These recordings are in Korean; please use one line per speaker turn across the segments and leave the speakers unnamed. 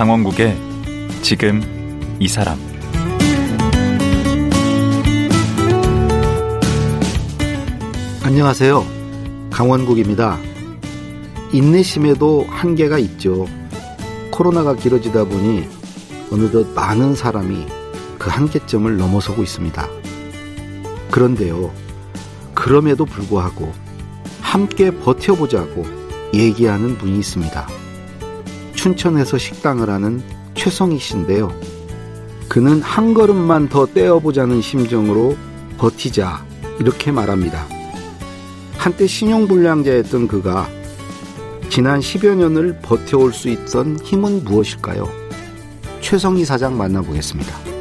강원국의 지금 이 사람
안녕하세요. 강원국입니다. 인내심에도 한계가 있죠. 코로나가 길어지다 보니 어느덧 많은 사람이 그 한계점을 넘어서고 있습니다. 그런데요, 그럼에도 불구하고 함께 버텨보자고 얘기하는 분이 있습니다. 춘천에서 식당을 하는 최성희 씨인데요. 그는 한 걸음만 더 떼어보자는 심정으로 버티자 이렇게 말합니다. 한때 신용불량자였던 그가 지난 10여 년을 버텨올 수 있던 힘은 무엇일까요? 최성희 사장 만나보겠습니다.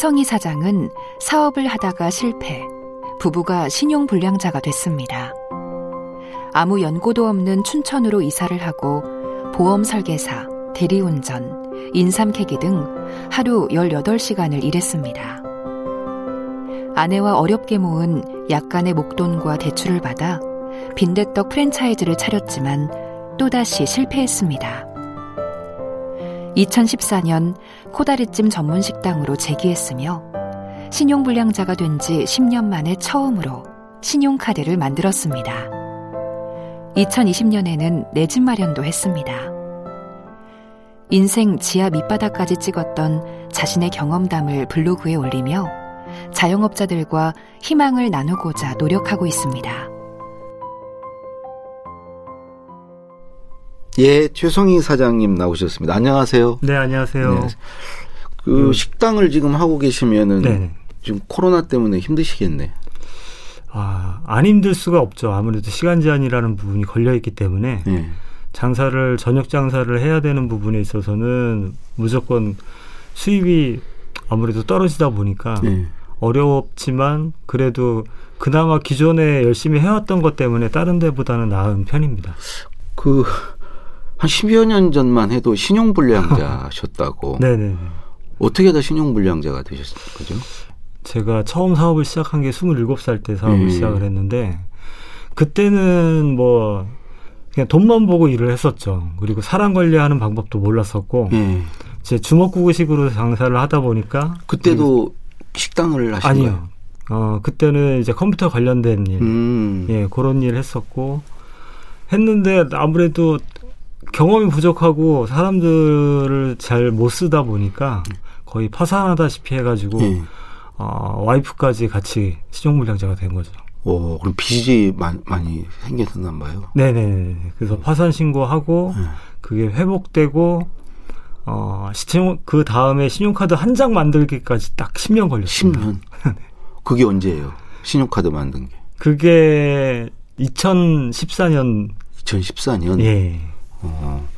최성희 사장은 사업을 하다가 실패, 부부가 신용불량자가 됐습니다. 아무 연고도 없는 춘천으로 이사를 하고 보험 설계사, 대리운전, 인삼 캐기 등 하루 18시간을 일했습니다. 아내와 어렵게 모은 약간의 목돈과 대출을 받아 빈대떡 프랜차이즈를 차렸지만 또다시 실패했습니다. 2014년 코다리찜 전문 식당으로 재기했으며 신용불량자가 된 지 10년 만에 처음으로 신용카드를 만들었습니다. 2020년에는 내 집 마련도 했습니다. 인생 지하 밑바닥까지 찍었던 자신의 경험담을 블로그에 올리며 자영업자들과 희망을 나누고자 노력하고 있습니다.
예, 최성희 사장님 나오셨습니다. 안녕하세요.
네, 안녕하세요. 네.
그 음. 식당을 지금 하고 계시면은 네. 지금 코로나 때문에 힘드시겠네.
아, 안 힘들 수가 없죠. 아무래도 시간 제한이라는 부분이 걸려 있기 때문에 네. 장사를 저녁 장사를 해야 되는 부분에 있어서는 무조건 수입이 아무래도 떨어지다 보니까 네. 어렵지만 그래도 그나마 기존에 열심히 해왔던 것 때문에 다른 데보다는 나은 편입니다.
그 한 10여 년 전만 해도 신용불량자셨다고. 네네. 어떻게 다 신용불량자가 되셨어요? 그죠?
제가 처음 사업을 시작한 게 27살 때 사업을 네. 시작을 했는데 그때는 뭐 그냥 돈만 보고 일을 했었죠. 그리고 사람 관리하는 방법도 몰랐었고 네. 제 주먹구구식으로 장사를 하다 보니까
그때도 식당을 하신
아니요.
거예요?
어 그때는 이제 컴퓨터 관련된 일, 음. 예 그런 일 했었고 했는데 아무래도 경험이 부족하고 사람들을 잘 못 쓰다 보니까 거의 파산하다시피 해가지고 네. 어, 와이프까지 같이 신용불량자가 된 거죠.
오, 그럼 빚이 많, 많이 생겼었나 봐요.
네네. 그래서 파산 신고하고 네. 그게 회복되고 어, 시청 그 다음에 신용카드 한 장 만들기까지 딱 10년 걸렸어요.
10년. 그게 언제예요? 신용카드 만든 게?
그게 2014년.
2014년.
예.
어.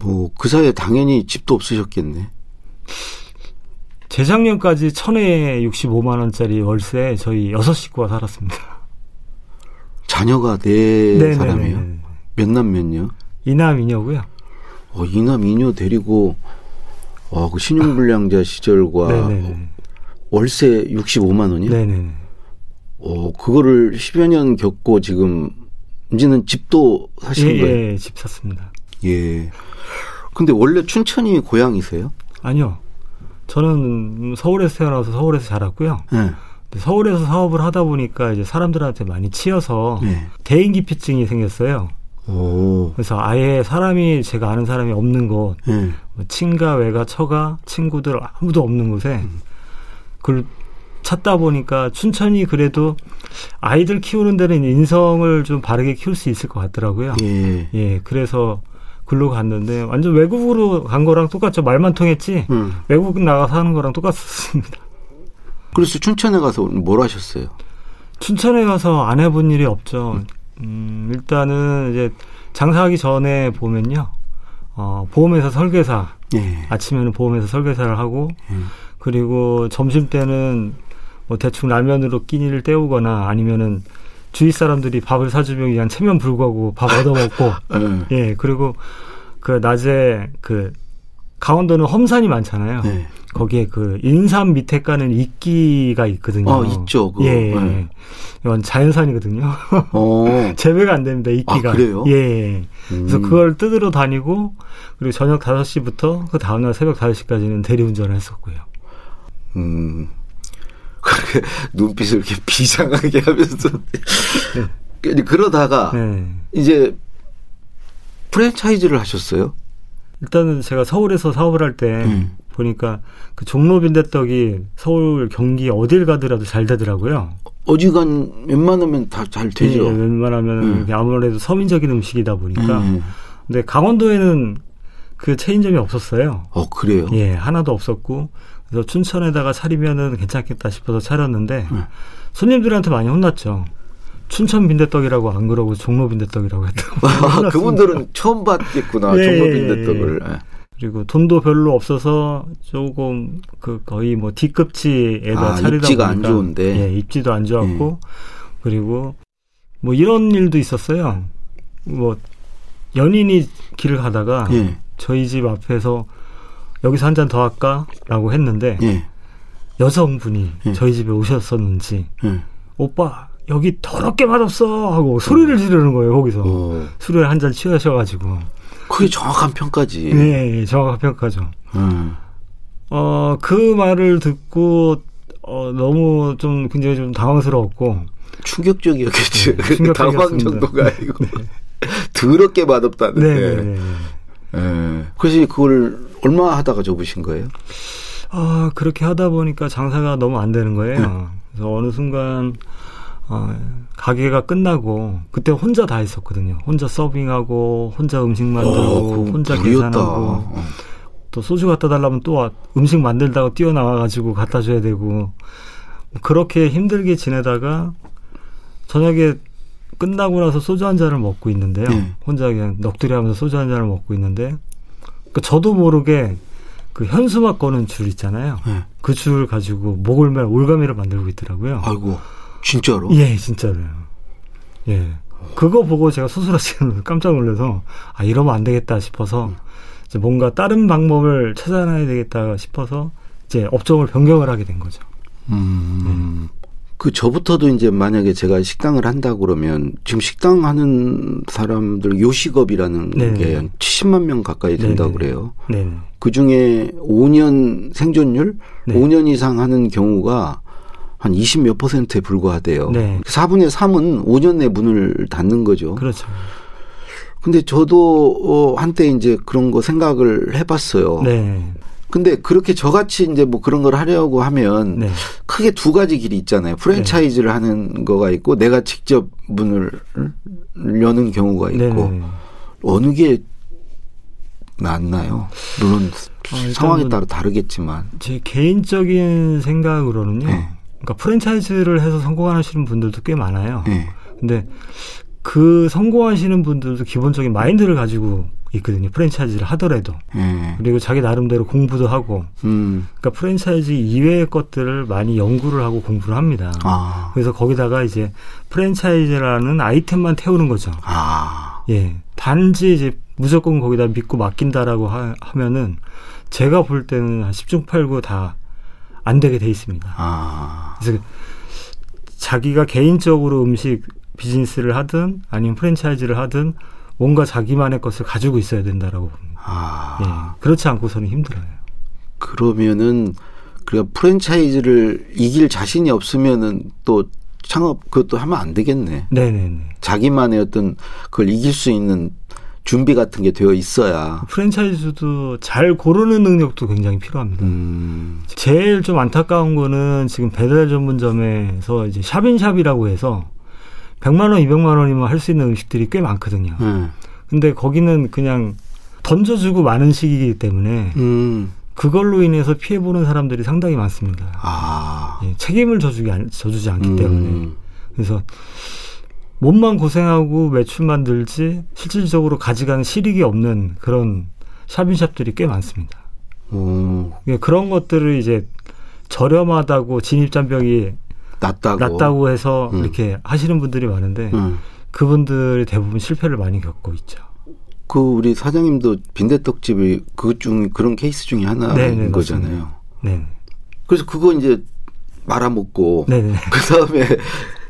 뭐 그 사이에 당연히 집도 없으셨겠네.
재작년까지 천에 65만 원짜리 월세 저희 여섯 식구가 살았습니다.
자녀가 네 네네네. 사람이에요? 몇 남 몇녀?
이남 이녀고요.
어, 이남 이녀 데리고 와, 그 신용불량자 시절과 네네네. 월세 65만 원이요?
네네.
어, 그거를 10여 년 겪고 지금 이제는 집도 사신
예,
거예요?
예, 집 샀습니다.
예. 근데 원래 춘천이 고향이세요?
아니요. 저는 서울에서 태어나서 서울에서 자랐고요. 네. 서울에서 사업을 하다 보니까 이제 사람들한테 많이 치여서 네. 대인기피증이 생겼어요. 오. 그래서 아예 사람이 제가 아는 사람이 없는 곳, 네. 뭐 친가, 외가, 처가, 친구들 아무도 없는 곳에 음. 그걸 찾다 보니까 춘천이 그래도 아이들 키우는 데는 인성을 좀 바르게 키울 수 있을 것 같더라고요. 예. 예 그래서 글로 갔는데 완전 외국으로 간 거랑 똑같죠. 말만 통했지 음. 외국 나가서 하는 거랑 똑같습니다.
그래서 춘천에 가서 뭘 하셨어요?
춘천에 가서 안 해본 일이 없죠. 음, 일단은 이제 장사하기 전에 보면요. 어, 보험회사 설계사. 예. 아침에는 보험회사 설계사를 하고, 예. 그리고 점심 때는 뭐 대충 라면으로 끼니를 때우거나 아니면은 주위 사람들이 밥을 사주면 그냥 체면 불구하고 밥 얻어먹고 네. 예 그리고 그 낮에 그 강원도는 험산이 많잖아요. 네. 거기에 그 인삼 밑에 까는 이끼가 있거든요.
어, 있죠.
그거. 예, 네. 이건 자연산이거든요. 어. 재배가 안 됩니다. 이끼가.
아, 그래요?
예. 그래서 음. 그걸 뜯으러 다니고 그리고 저녁 5시부터 그 다음날 새벽 5시까지는 대리운전을 했었고요. 음.
그렇게 눈빛을 이렇게 비장하게 하면서 네. 그러다가 네. 이제 프랜차이즈를 하셨어요?
일단은 제가 서울에서 사업을 할때 음. 보니까 그 종로 빈대떡이 서울 경기 어딜 가더라도 잘 되더라고요.
어지간 웬만하면 다 잘 되죠.
네, 웬만하면 음. 아무래도 서민적인 음식이다 보니까. 음. 근데 강원도에는 그 체인점이 없었어요.
어 그래요?
예, 하나도 없었고 그래서 춘천에다가 차리면은 괜찮겠다 싶어서 차렸는데 음. 손님들한테 많이 혼났죠. 춘천 빈대떡이라고 안 그러고 종로 빈대떡이라고 했다고.
아, 그분들은 처음 봤겠구나. 예, 종로 빈대떡을. 예.
그리고 돈도 별로 없어서 조금 그 거의 뭐 D급지에다 아, 차리다
입지가 보니까 안 좋은데.
예, 입지도 안 좋았고 예. 그리고 뭐 이런 일도 있었어요. 뭐 연인이 길을 가다가 예. 저희 집 앞에서 여기서 한 잔 더 할까 라고 했는데 예. 여성분이 예. 저희 집에 오셨었는지 예. 오빠 여기 더럽게 맛없어 하고 소리를 지르는 거예요 거기서 오. 술을 한 잔 취하셔가지고
그게 정확한 평가지.
네, 예, 정확한 평가죠. 음. 어, 그 말을 듣고 어, 너무 좀 굉장히 좀 당황스러웠고
충격적이었겠죠. 네, 당황 정도가 아니고 네. 더럽게 맛없다는. 네, 네. 그래서 그걸 얼마 하다가 접으신 거예요?
아 그렇게 하다 보니까 장사가 너무 안 되는 거예요. 네. 그래서 어느 순간 어, 가게가 끝나고 그때 혼자 다 했었거든요. 혼자 서빙하고 혼자 음식 만들고 어, 혼자 계산하고 어. 또 소주 갖다 달라면 또 음식 만들다가 뛰어나와 가지고 갖다 줘야 되고 그렇게 힘들게 지내다가 저녁에 끝나고 나서 소주 한 잔을 먹고 있는데요. 네. 혼자 그냥 넋두리 하면서 소주 한 잔을 먹고 있는데 그러니까 저도 모르게 그 현수막 거는 줄 있잖아요. 네. 그줄 가지고 목을 매 올가미를 만들고 있더라고요.
아이고. 진짜로?
예, 진짜로요. 예. 그거 보고 제가 스스로 지금 깜짝 놀라서 아 이러면 안 되겠다 싶어서 이제 뭔가 다른 방법을 찾아놔야 되겠다 싶어서 이제 업종을 변경을 하게 된 거죠. 음.
네. 그 저부터도 이제 만약에 제가 식당을 한다 그러면 지금 식당 하는 사람들 요식업이라는 네네. 게 70만 명 가까이 된다고 네네. 그래요. 네네. 그 중에 5년 생존율 네. 5년 이상 하는 경우가 한 20 몇 퍼센트에 불과하대요. 네. 4분의 3은 5년 내 문을 닫는 거죠.
그렇죠.
근데 저도 어 한때 이제 그런 거 생각을 해봤어요. 네. 근데 그렇게 저같이 이제 뭐 그런 걸 하려고 하면 네. 크게 두 가지 길이 있잖아요. 프랜차이즈를 네. 하는 거가 있고 내가 직접 문을 여는 경우가 있고 네. 어느 게 낫나요? 물론 어, 상황에 따라 다르겠지만
제 개인적인 생각으로는요. 네. 그러니까 프랜차이즈를 해서 성공하시는 분들도 꽤 많아요. 네. 근데 그 성공하시는 분들도 기본적인 마인드를 가지고 있거든요. 프랜차이즈를 하더라도. 네. 그리고 자기 나름대로 공부도 하고. 음. 그러니까 프랜차이즈 이외의 것들을 많이 연구를 하고 공부를 합니다. 아. 그래서 거기다가 이제 프랜차이즈라는 아이템만 태우는 거죠. 아. 예. 단지 이제 무조건 거기다 믿고 맡긴다라고 하, 면은 제가 볼 때는 한 10중 8구 다 안 되게 돼 있습니다. 아. 그래서 자기가 개인적으로 음식 비즈니스를 하든 아니면 프랜차이즈를 하든 뭔가 자기만의 것을 가지고 있어야 된다라고 봅니다. 아. 예. 그렇지 않고서는 힘들어요.
그러면은 그러니까 프랜차이즈를 이길 자신이 없으면은 또 창업 그것도 하면 안 되겠네.
네네네.
자기만의 어떤 그걸 이길 수 있는 준비 같은 게 되어 있어야
프랜차이즈도 잘 고르는 능력도 굉장히 필요합니다. 음. 제일 좀 안타까운 거는 지금 배달 전문점에서 이제 샵인샵이라고 해서 100만 원, 200만 원이면 할 수 있는 음식들이 꽤 많거든요. 음. 근데 거기는 그냥 던져주고 많은 시기이기 때문에 음. 그걸로 인해서 피해 보는 사람들이 상당히 많습니다. 아. 예, 책임을 져주기 져주지 않기 음. 때문에 그래서 몸만 고생하고 매출만 들지 실질적으로 가져가는 실익이 없는 그런 샵인샵들이 꽤 많습니다. 오. 그런 것들을 이제 저렴하다고 진입장벽이
낮다고
낮다고 해서 음. 이렇게 하시는 분들이 많은데 음. 그분들이 대부분 실패를 많이 겪고 있죠.
그 우리 사장님도 빈대떡집이 그 중 그런 케이스 중에 하나인 네네, 거잖아요. 네. 그래서 그거 이제 말아먹고 네네. 그 다음에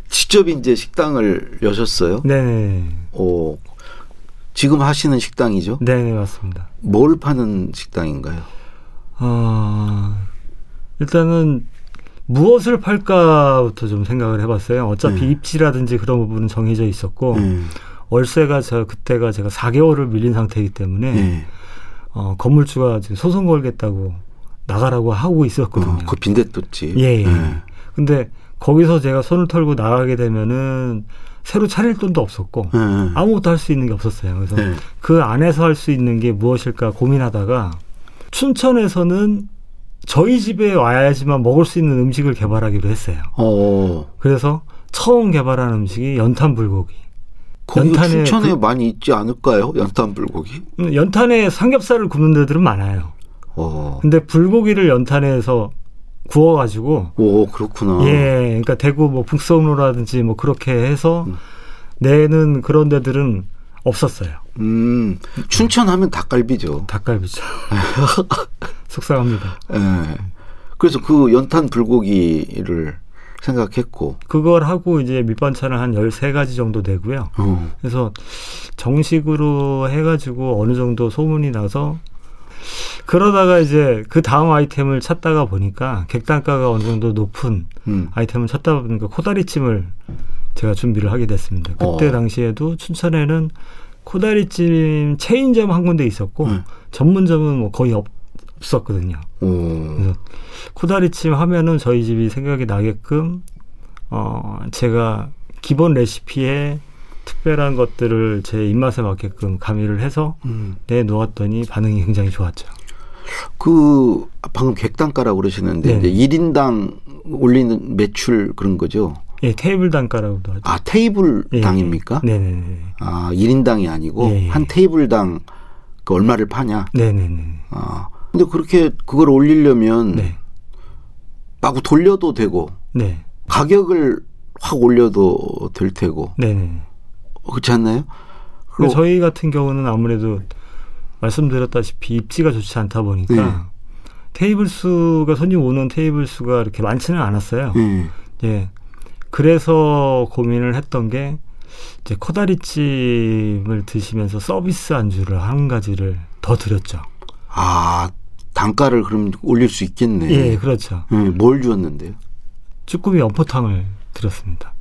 직접 이제 식당을 여셨어요. 네. 어 지금 하시는 식당이죠?
네, 맞습니다.
뭘 파는 식당인가요?
어, 일단은 무엇을 팔까부터 좀 생각을 해봤어요. 어차피 네. 입지라든지 그런 부분은 정해져 있었고 네. 월세가 저 그때가 제가 4개월을 밀린 상태이기 때문에 네. 어, 건물주가 지금 소송 걸겠다고 나가라고 하고 있었거든요. 어,
그 빈대떴지.
예. 예. 네. 근데 거기서 제가 손을 털고 나가게 되면은 새로 차릴 돈도 없었고 네. 아무것도 할 수 있는 게 없었어요. 그래서 네. 그 안에서 할 수 있는 게 무엇일까 고민하다가 춘천에서는 저희 집에 와야지만 먹을 수 있는 음식을 개발하기로 했어요. 어. 그래서 처음 개발한 음식이 연탄 불고기.
연탄에 춘천에 그, 많이 있지 않을까요? 연탄 불고기?
음, 연탄에 삼겹살을 굽는 데들은 많아요. 어. 근데 불고기를 연탄에서 구워가지고.
오 그렇구나.
예, 그러니까 대구 뭐 북성로라든지 뭐 그렇게 해서 음. 내는 그런 데들은 없었어요.
음, 춘천 하면 닭갈비죠.
닭갈비죠. 속상합니다. 예. 네.
그래서 그 연탄 불고기를 생각했고.
그걸 하고 이제 밑반찬을 한 13가지 정도 되고요. 어. 그래서 정식으로 해 가지고 어느 정도 소문이 나서 그러다가 이제 그 다음 아이템을 찾다가 보니까 객단가가 어느 정도 높은 음. 아이템을 찾다 보니까 코다리찜을 제가 준비를 하게 됐습니다. 그때 어. 당시에도 춘천에는 코다리찜 체인점 한 군데 있었고 음. 전문점은 뭐 거의 없 었거든요. 음. 그래서 코다리찜 하면은 저희 집이 생각이 나게끔 어 제가 기본 레시피에 특별한 것들을 제 입맛에 맞게끔 가미를 해서 음. 내 놓았더니 반응이 굉장히 좋았죠.
그 방금 객단가라고 그러시는데 네. 이제 1인당 올리는 매출 그런 거죠.
예, 테이블 단가라고도 하죠.
아, 테이블 예, 당입니까? 네, 네, 네. 아, 1인당이 아니고 예, 예. 한 테이블당 그 얼마를 파냐?
네, 네, 네. 아.
근데 그렇게 그걸 올리려면 네. 마구 돌려도 되고 네. 가격을 확 올려도 될 테고. 네, 네. 그렇지 않나요?
저희 같은 경우는 아무래도 말씀드렸다시피 입지가 좋지 않다 보니까 네. 테이블 수가 손님 오는 테이블 수가 이렇게 많지는 않았어요. 네. 예. 그래서 고민을 했던 게 이제 코다리찜을 드시면서 서비스 안주를 한 가지를 더 드렸죠.
아 단가를 그럼 올릴 수 있겠네.
예, 그렇죠.
예, 뭘 주었는데요?
쭈꾸미 연포탕을 드렸습니다.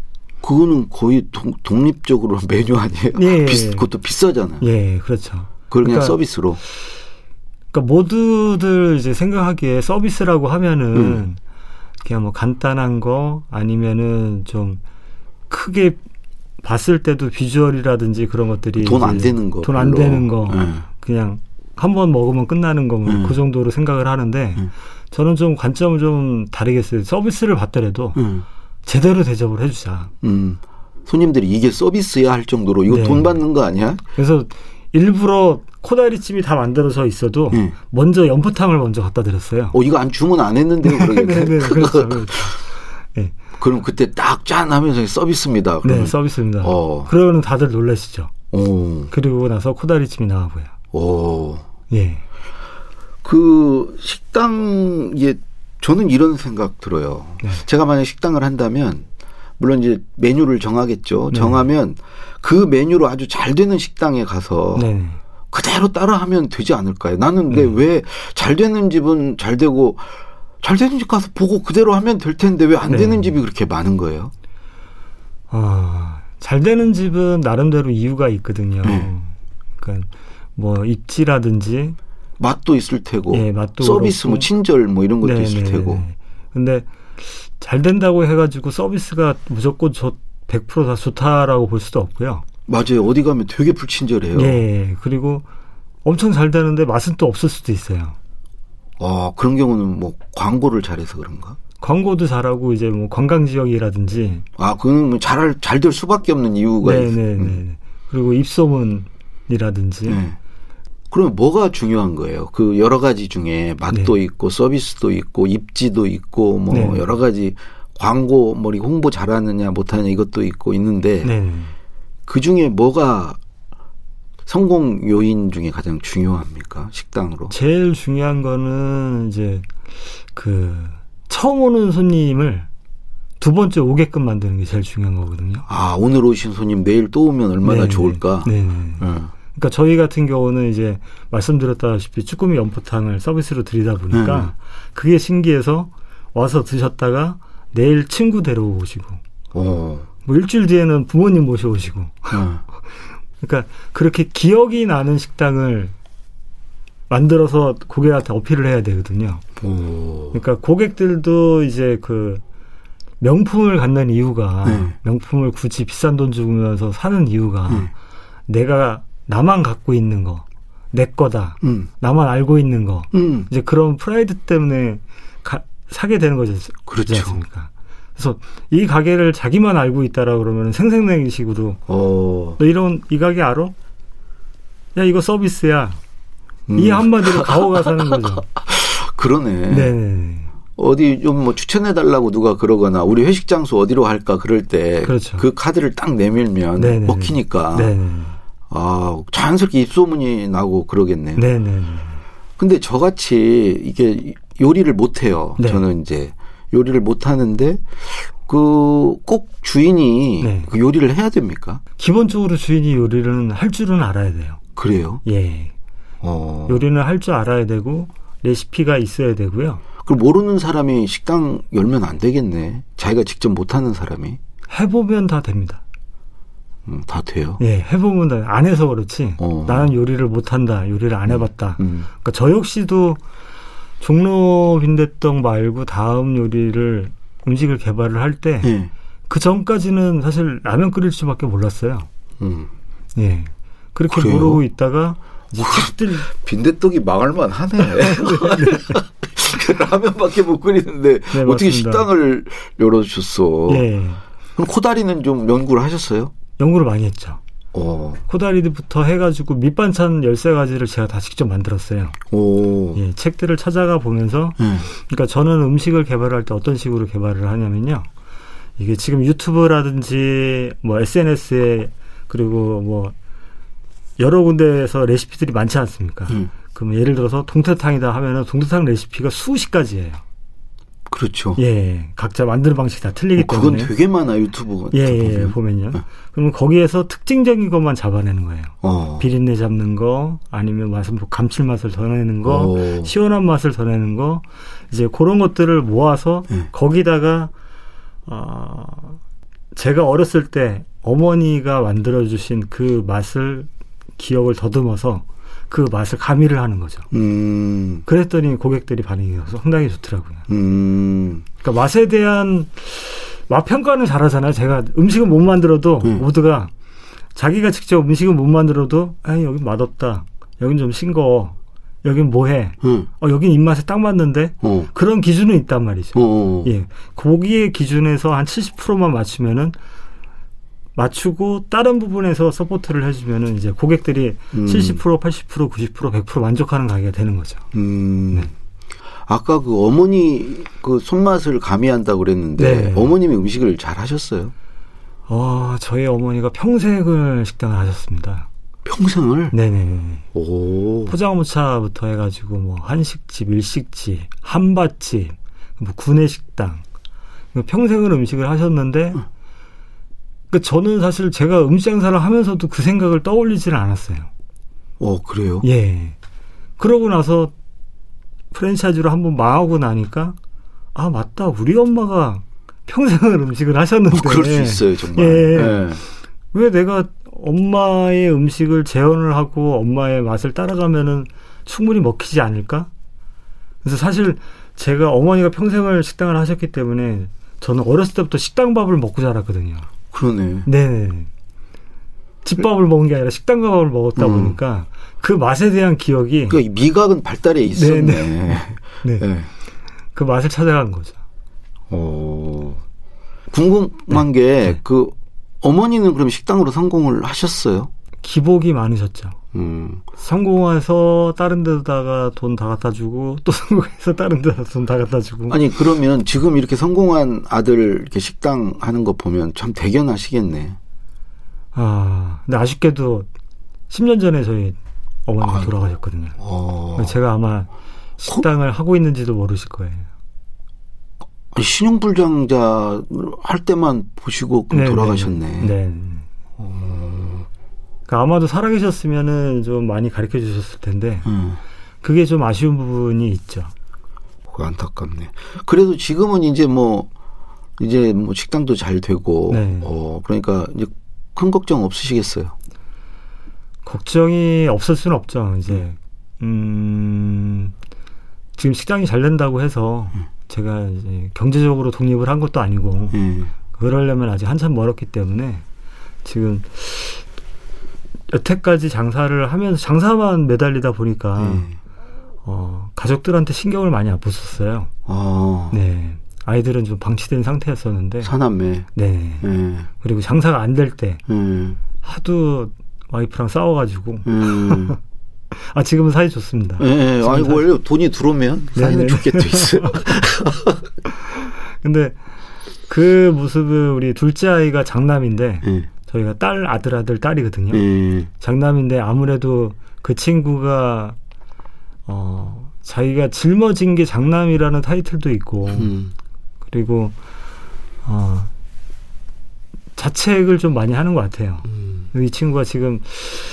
그거는 거의 동, 독립적으로 메뉴 아니에요? 예, 비, 그것도 비싸잖아요.
예, 그렇죠.
그걸 그러니까, 그냥 서비스로.
그러니까 모두들 이제 생각하기에 서비스라고 하면은 음. 그냥 뭐 간단한 거 아니면은 좀 크게 봤을 때도 비주얼이라든지 그런 것들이
돈 안 되는 거,
돈 안 되는 거, 네. 그냥 한 번 먹으면 끝나는 거그 네. 그 정도로 생각을 하는데 네. 저는 좀 관점을 좀 다르겠어요. 서비스를 받더라도 제대로 대접을 해주자. 음.
손님들이 이게 서비스야 할 정도로 이거 네. 돈 받는 거 아니야?
그래서 일부러 코다리찜이 다 만들어져 있어도 네. 먼저 연포탕을 먼저 갖다 드렸어요.
어 이거 안 주문 안 했는데요, 그러겠네. 네, 네, 그렇죠. 그렇죠. 네. 그럼 그때 딱 짠 하면서 서비스입니다.
그러면. 네, 서비스입니다. 어. 그러면 다들 놀라시죠. 오. 그리고 나서 코다리찜이 나오고요. 오. 예.
그 식당 예 저는 이런 생각 들어요. 네. 제가 만약 식당을 한다면 물론 이제 메뉴를 정하겠죠. 네. 정하면 그 메뉴로 아주 잘 되는 식당에 가서 네. 그대로 따라하면 되지 않을까요? 나는 근데 네. 왜잘 되는 집은 잘 되고 잘 되는 집 가서 보고 그대로 하면 될 텐데 왜안 네. 되는 집이 그렇게 많은 거예요?
아, 잘 되는 집은 나름대로 이유가 있거든요. 네. 그러니까 뭐 입지라든지
맛도 있을 테고 예, 맛도 서비스 그렇고. 뭐 친절 뭐 이런 것도 네, 있을 네, 테고. 네.
근데 잘 된다고 해가지고 서비스가 무조건 좋, 100%다 좋다라고 볼 수도 없고요.
맞아요. 어디 가면 되게 불친절해요.
네. 그리고 엄청 잘 되는데 맛은 또 없을 수도 있어요.
아, 그런 경우는 뭐 광고를 잘해서 그런가?
광고도 잘하고 이제 뭐 관광 지역이라든지
아, 그건 뭐잘잘될 수밖에 없는 이유가
네, 네, 네. 음. 그리고 입소문이라든지 네.
그러면 뭐가 중요한 거예요? 그 여러 가지 중에 맛도 네. 있고 서비스도 있고 입지도 있고 뭐 네. 여러 가지 광고 뭐 홍보 잘하느냐 못하느냐 이것도 있고 있는데 네. 그 중에 뭐가 성공 요인 중에 가장 중요합니까? 식당으로?
제일 중요한 거는 이제 그 처음 오는 손님을 두 번째 오게끔 만드는 게 제일 중요한 거거든요.
아, 오늘 오신 손님 내일 또 오면 얼마나 네네. 좋을까?
네. 그러니까 저희 같은 경우는 이제 말씀드렸다시피 쭈꾸미 연포탕을 서비스로 드리다 보니까 네. 그게 신기해서 와서 드셨다가 내일 친구 데려오시고 어. 뭐 일주일 뒤에는 부모님 모셔오시고 어. 그러니까 그렇게 기억이 나는 식당을 만들어서 고객한테 어필을 해야 되거든요. 오. 그러니까 고객들도 이제 그 명품을 갖는 이유가 네. 명품을 굳이 비싼 돈 주면서 사는 이유가 네. 내가 나만 갖고 있는 거, 내 거다, 음. 나만 알고 있는 거, 음. 이제 그런 프라이드 때문에 가, 사게 되는 거죠. 그렇지 않습니까? 그래서 이 가게를 자기만 알고 있다라 그러면 생생내기식으로 어. 너 이런 이 가게 알아? 야 이거 서비스야. 음. 이 한마디로 가오가 사는 거죠.
그러네. 네. 어디 좀 뭐 추천해 달라고 누가 그러거나 우리 회식 장소 어디로 할까 그럴 때그 그렇죠. 그 카드를 딱 내밀면 네네. 먹히니까 네네. 아 자연스럽게 입소문이 나고 그러겠네요. 네네. 근데 저같이 이게 요리를 못 해요. 네. 저는 이제 요리를 못 하는데 그 꼭 주인이 네. 그 요리를 해야 됩니까?
기본적으로 주인이 요리를 할 줄은 알아야 돼요.
그래요?
예. 어. 요리는 할 줄 알아야 되고 레시피가 있어야 되고요.
그 모르는 사람이 식당 열면 안 되겠네. 자기가 직접 못 하는 사람이.
해보면 다 됩니다.
음, 다 돼요?
예, 해보면 다, 안 해서 그렇지. 어. 나는 요리를 못 한다. 요리를 안 해봤다. 음. 음. 그러니까 저 역시도 종로 빈대떡 말고 다음 요리를 음식을 개발을 할 때그 예. 전까지는 사실 라면 끓일 수밖에 몰랐어요. 음. 예. 그렇게 그래요? 모르고 있다가 이제
책들 빈대떡이 망할만 하네. 라면밖에 못 끓이는데 네, 어떻게 맞습니다. 식당을 열어주셨어? 예. 그럼 코다리는 좀 연구를 하셨어요?
연구를 많이 했죠. 오. 코다리부터 해가지고 밑반찬 13가지를 제가 다 직접 만들었어요. 오. 예, 책들을 찾아가 보면서, 음. 그러니까 저는 음식을 개발할 때 어떤 식으로 개발을 하냐면요. 이게 지금 유튜브라든지 뭐 SNS에 그리고 뭐 여러 군데에서 레시피들이 많지 않습니까? 음. 그러면 예를 들어서 동태탕이다 하면은 동태탕 레시피가 수십 가지예요.
그렇죠.
예, 각자 만드는 방식이 다 틀리기 어, 그건
때문에. 그건 되게 많아 유튜브.
예, 예, 보면요. 네. 그러면 거기에서 특징적인 것만 잡아내는 거예요. 어. 비린내 잡는 거, 아니면 맛은 뭐 감칠맛을 더 내는 거, 오. 시원한 맛을 더 내는 거, 이제 그런 것들을 모아서 네. 거기다가 어, 제가 어렸을 때 어머니가 만들어주신 그 맛을 기억을 더듬어서 그 맛을 가미를 하는 거죠. 음. 그랬더니 고객들이 반응이 상당히 좋더라고요. 음. 그러니까 맛에 대한 맛 평가는 잘하잖아요. 제가 음식은 못 만들어도 음. 모두가 자기가 직접 음식은 못 만들어도 아 여기 맛없다. 여긴 좀 싱거워. 여긴 뭐해? 음. 어, 여긴 입맛에 딱 맞는데 어. 그런 기준은 있단 말이죠. 어어. 예, 고기의 기준에서 한 70%만 맞추면은 맞추고 다른 부분에서 support를 해주면은 이제 고객들이 음. 70% 80% 90% 100% 만족하는 가게가 되는 거죠. 음. 네.
아까 그 어머니 그 손맛을 가미한다고 그랬는데 네. 어머님이 음식을 잘 하셨어요?
어, 저희 어머니가 평생을 식당을 하셨습니다.
평생을?
네네. 오. 포장마차부터 해가지고 뭐 한식집, 일식집, 한밭집, 뭐 구내식당 평생을 음식을 하셨는데 응. 그 저는 사실 제가 음식 장사를 하면서도 그 생각을 떠올리지는 않았어요.
어, 그래요?
예. 그러고 나서 프랜차이즈로 한번 망하고 나니까 아, 맞다. 우리 엄마가 평생을 음식을 하셨는데. 어,
그럴 수 있어요, 정말. 예. 네.
왜 내가 엄마의 음식을 재현을 하고 엄마의 맛을 따라가면은 충분히 먹히지 않을까? 그래서 사실 제가 어머니가 평생을 식당을 하셨기 때문에 저는 어렸을 때부터 식당 밥을 먹고 자랐거든요.
그러네.
네. 집밥을 먹은 게 아니라 식당밥을 먹었다 음. 보니까 그 맛에 대한 기억이
그 미각은 발달해 있었네. 네.
네. 네. 그 맛을 찾아간 거죠.
어. 궁금한 네. 게그 네. 어머니는 그럼 식당으로 성공을 하셨어요?
기복이 많으셨죠. 음. 성공해서 다른 데다가 돈 다 갖다 주고 또 성공해서 다른 데다 돈 다 갖다 주고.
아니 그러면 지금 이렇게 성공한 아들 이렇게 식당 하는 거 보면 참 대견하시겠네.
아, 근데 아쉽게도 10년 전에 저희 어머니가. 돌아가셨거든요. 어. 제가 아마 식당을 거... 하고 있는지도 모르실 거예요.
신용불량자 할 때만 보시고 네, 네, 돌아가셨네. 네. 네.
어. 그러니까 아마도 살아계셨으면은 좀 많이 가르쳐 주셨을 텐데 음. 그게 좀 아쉬운 부분이 있죠.
안타깝네. 그래도 지금은 이제 뭐 이제 뭐 식당도 잘 되고 네. 어 그러니까 이제 큰 걱정 없으시겠어요.
걱정이 없을 수는 없죠. 이제 음 지금 식당이 잘 된다고 해서 음. 제가 이제 경제적으로 독립을 한 것도 아니고 음. 그러려면 아직 한참 멀었기 때문에 지금 여태까지 장사를 하면서 장사만 매달리다 보니까 음. 어, 가족들한테 신경을 많이 안 썼어요. 아. 네. 아이들은 좀 방치된 상태였었는데.
사남매.
네. 네. 그리고 장사가 안 될 때. 음. 하도 와이프랑 싸워가지고. 음. 아, 지금은 사이 좋습니다.
예, 네, 아니, 원래 돈이 들어오면 사이는 좋게 돼 있어요.
근데 그 모습을 우리 둘째 아이가 장남인데, 네. 저희가 딸, 아들, 아들, 딸이거든요. 네. 장남인데 아무래도 그 친구가, 어, 자기가 짊어진 게 장남이라는 타이틀도 있고, 음. 그리고, 어, 자책을 좀 많이 하는 것 같아요. 음. 이 친구가 지금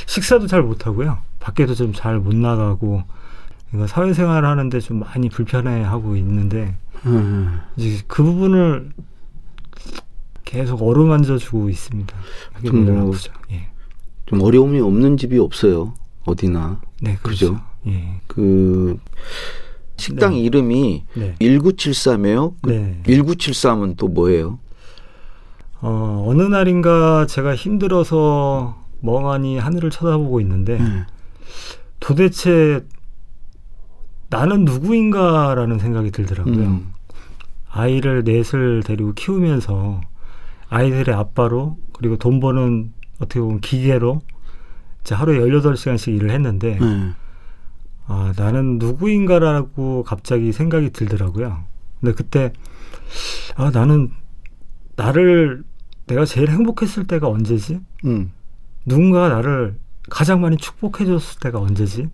식사도 잘 못하고요. 밖에도 좀 잘 못 나가고 이거 사회생활을 하는데 좀 많이 불편해하고 있는데 음. 이제 그 부분을 계속 어루만져 주고 있습니다.
좀, 뭐, 예. 좀 어려움이 없는 집이 없어요. 어디나.
네, 그렇죠. 그죠? 예.
그 식당 네. 이름이 네. 1973이에요. 그 네. 1973은 또 뭐예요?
어, 어느 날인가 제가 힘들어서 멍하니 하늘을 쳐다보고 있는데 네. 도대체 나는 누구인가라는 생각이 들더라고요. 음. 아이를 넷을 데리고 키우면서 아이들의 아빠로 그리고 돈 버는 어떻게 보면 기계로 이제 하루에 18시간씩 일을 했는데 네. 아, 나는 누구인가라고 갑자기 생각이 들더라고요. 근데 그때 아, 나는 나를 내가 제일 행복했을 때가 언제지? 음. 누군가가 나를 가장 많이 축복해 줬을 때가 언제지?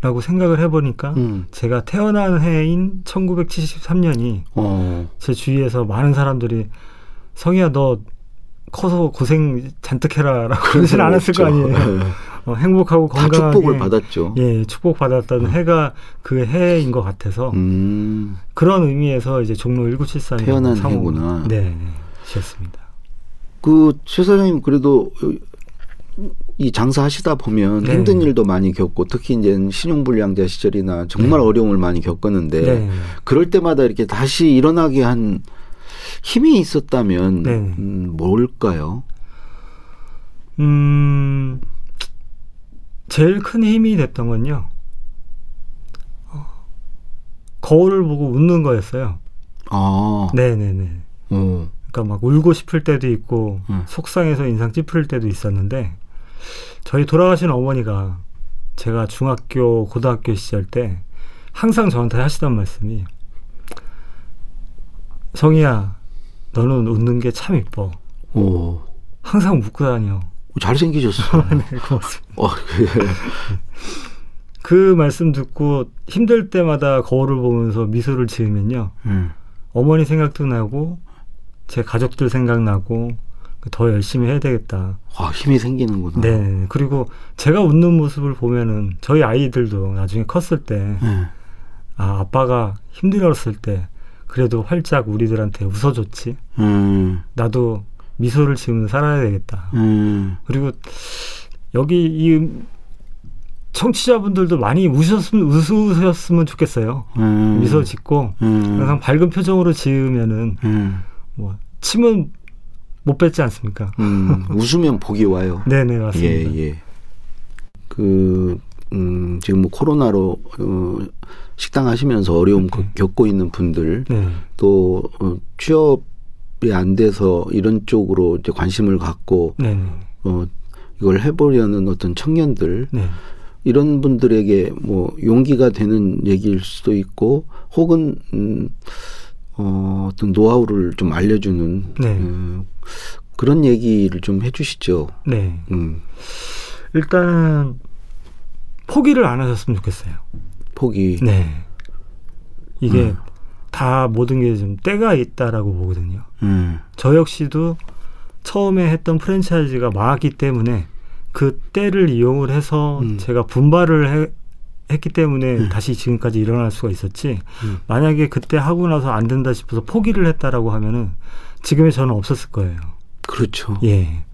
라고 생각을 해보니까 음. 제가 태어난 해인 1973년이 어. 제 주위에서 많은 사람들이 성희야 너 커서 고생 잔뜩 해라라고 그러진 않았을 거 아니에요. 네. 어, 행복하고 건강하게
축복을 받았죠.
예, 축복 받았다는 음. 해가 그 해인 것 같아서 음. 그런 의미에서 이제 종로 1973이
태어난 해구나.
네, 지었습니다.
그 최 사장님 그래도 이 장사하시다 보면 네. 힘든 일도 많이 겪고 특히 이제 신용불량자 시절이나 정말 네. 어려움을 많이 겪었는데 네. 그럴 때마다 이렇게 다시 일어나게 한 힘이 있었다면 네. 음, 뭘까요?
음 제일 큰 힘이 됐던 건요. 어, 거울을 보고 웃는 거였어요. 아. 네네네. 음. 그러니까 막 울고 싶을 때도 있고 음. 속상해서 인상 찌푸릴 때도 있었는데 저희 돌아가신 어머니가 제가 중학교 고등학교 시절 때 항상 저한테 하시던 말씀이 성희야 너는 웃는 게 참 이뻐. 오. 항상 웃고 다녀.
잘생기셨어.
네, 고맙습니다. 어, 그 말씀 듣고 힘들 때마다 거울을 보면서 미소를 지으면요. 음. 어머니 생각도 나고 제 가족들 생각나고 더 열심히 해야 되겠다.
아, 힘이 생기는구나.
네. 그리고 제가 웃는 모습을 보면은 저희 아이들도 나중에 컸을 때, 네. 아, 아빠가 힘들었을 때, 그래도 활짝 우리들한테 웃어줬지. 음. 나도 미소를 지으면 살아야 되겠다. 음. 그리고 여기 이 청취자분들도 많이 웃으셨으면, 웃으셨으면 좋겠어요. 음. 미소 짓고, 음. 항상 밝은 표정으로 지으면은, 음. 뭐 침은 못 뱉지 않습니까?
음, 웃으면 복이 와요.
네네 맞습니다.
예, 예. 그 음, 지금 뭐 코로나로 어, 식당 하시면서 어려움 네. 겪고 있는 분들 네. 또 어, 취업이 안 돼서 이런 쪽으로 이제 관심을 갖고 네. 어, 이걸 해보려는 어떤 청년들 네. 이런 분들에게 뭐 용기가 되는 얘기일 수도 있고 혹은 음, 어, 어떤 노하우를 좀 알려주는 네. 음, 그런 얘기를 좀 해주시죠. 네. 음.
일단은 포기를 안 하셨으면 좋겠어요.
포기.
네. 이게 음. 다 모든 게 좀 때가 있다라고 보거든요. 음. 저 역시도 처음에 했던 프랜차이즈가 망했기 때문에 그 때를 이용을 해서 음. 제가 분발을 해, 했기 때문에 음. 다시 지금까지 일어날 수가 있었지. 음. 만약에 그때 하고 나서 안 된다 싶어서 포기를 했다라고 하면은 지금의 저는 없었을 거예요.
그렇죠.
예.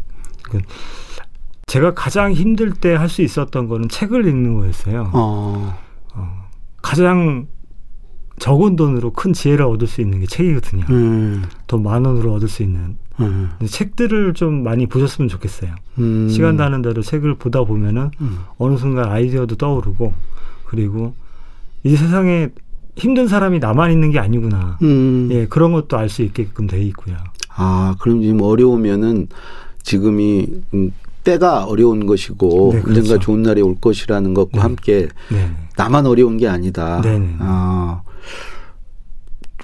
그 제가 가장 힘들 때 할 수 있었던 거는 책을 읽는 거였어요. 어. 어, 가장 적은 돈으로 큰 지혜를 얻을 수 있는 게 책이거든요. 음. 돈만 원으로 얻을 수 있는. 음. 책들을 좀 많이 보셨으면 좋겠어요. 음. 시간 나는 대로 책을 보다 보면은 음. 어느 순간 아이디어도 떠오르고 그리고 이 세상에 힘든 사람이 나만 있는 게 아니구나. 음. 예, 그런 것도 알 수 있게끔 돼 있고요.
아, 그럼 지금 어려우면은 지금이 음, 때가 어려운 것이고 네, 그렇죠. 언젠가 좋은 날이 올 것이라는 것과 네. 함께 네. 나만 어려운 게 아니다. 네. 아,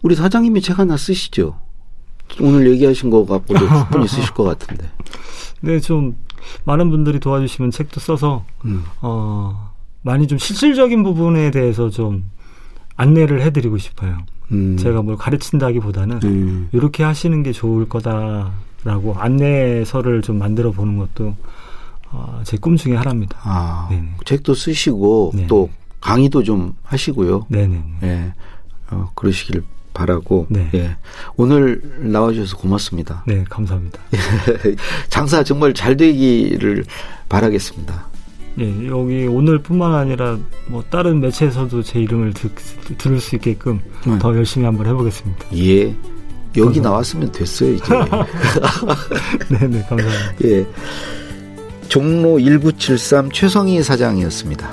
우리 사장님이 책 하나 쓰시죠. 오늘 얘기하신 거 갖고도 충분히 쓰실 것 같은데.
네, 좀 많은 분들이 도와주시면 책도 써서 음. 어, 많이 좀 실질적인 부분에 대해서 좀 안내를 해드리고 싶어요. 음. 제가 뭘 가르친다기보다는 음. 이렇게 하시는 게 좋을 거다 라고 안내서를 좀 만들어 보는 것도 어, 제꿈 중에 하나입니다. 아,
네네. 책도 쓰시고 네네. 또 강의도 좀 하시고요. 네네. 네. 어, 그러시길 바라고. 네. 예. 오늘 나와주셔서 고맙습니다.
네, 감사합니다.
장사 정말 잘 되기를 바라겠습니다.
예, 여기 오늘뿐만 아니라 뭐 다른 매체에서도 제 이름을 드, 들을 수 있게끔 네. 더 열심히 한번 해보겠습니다.
예. 여기. 나왔으면 됐어요, 이제.
네, 네, 감사합니다.
예. 종로 1973 최성희 사장이었습니다.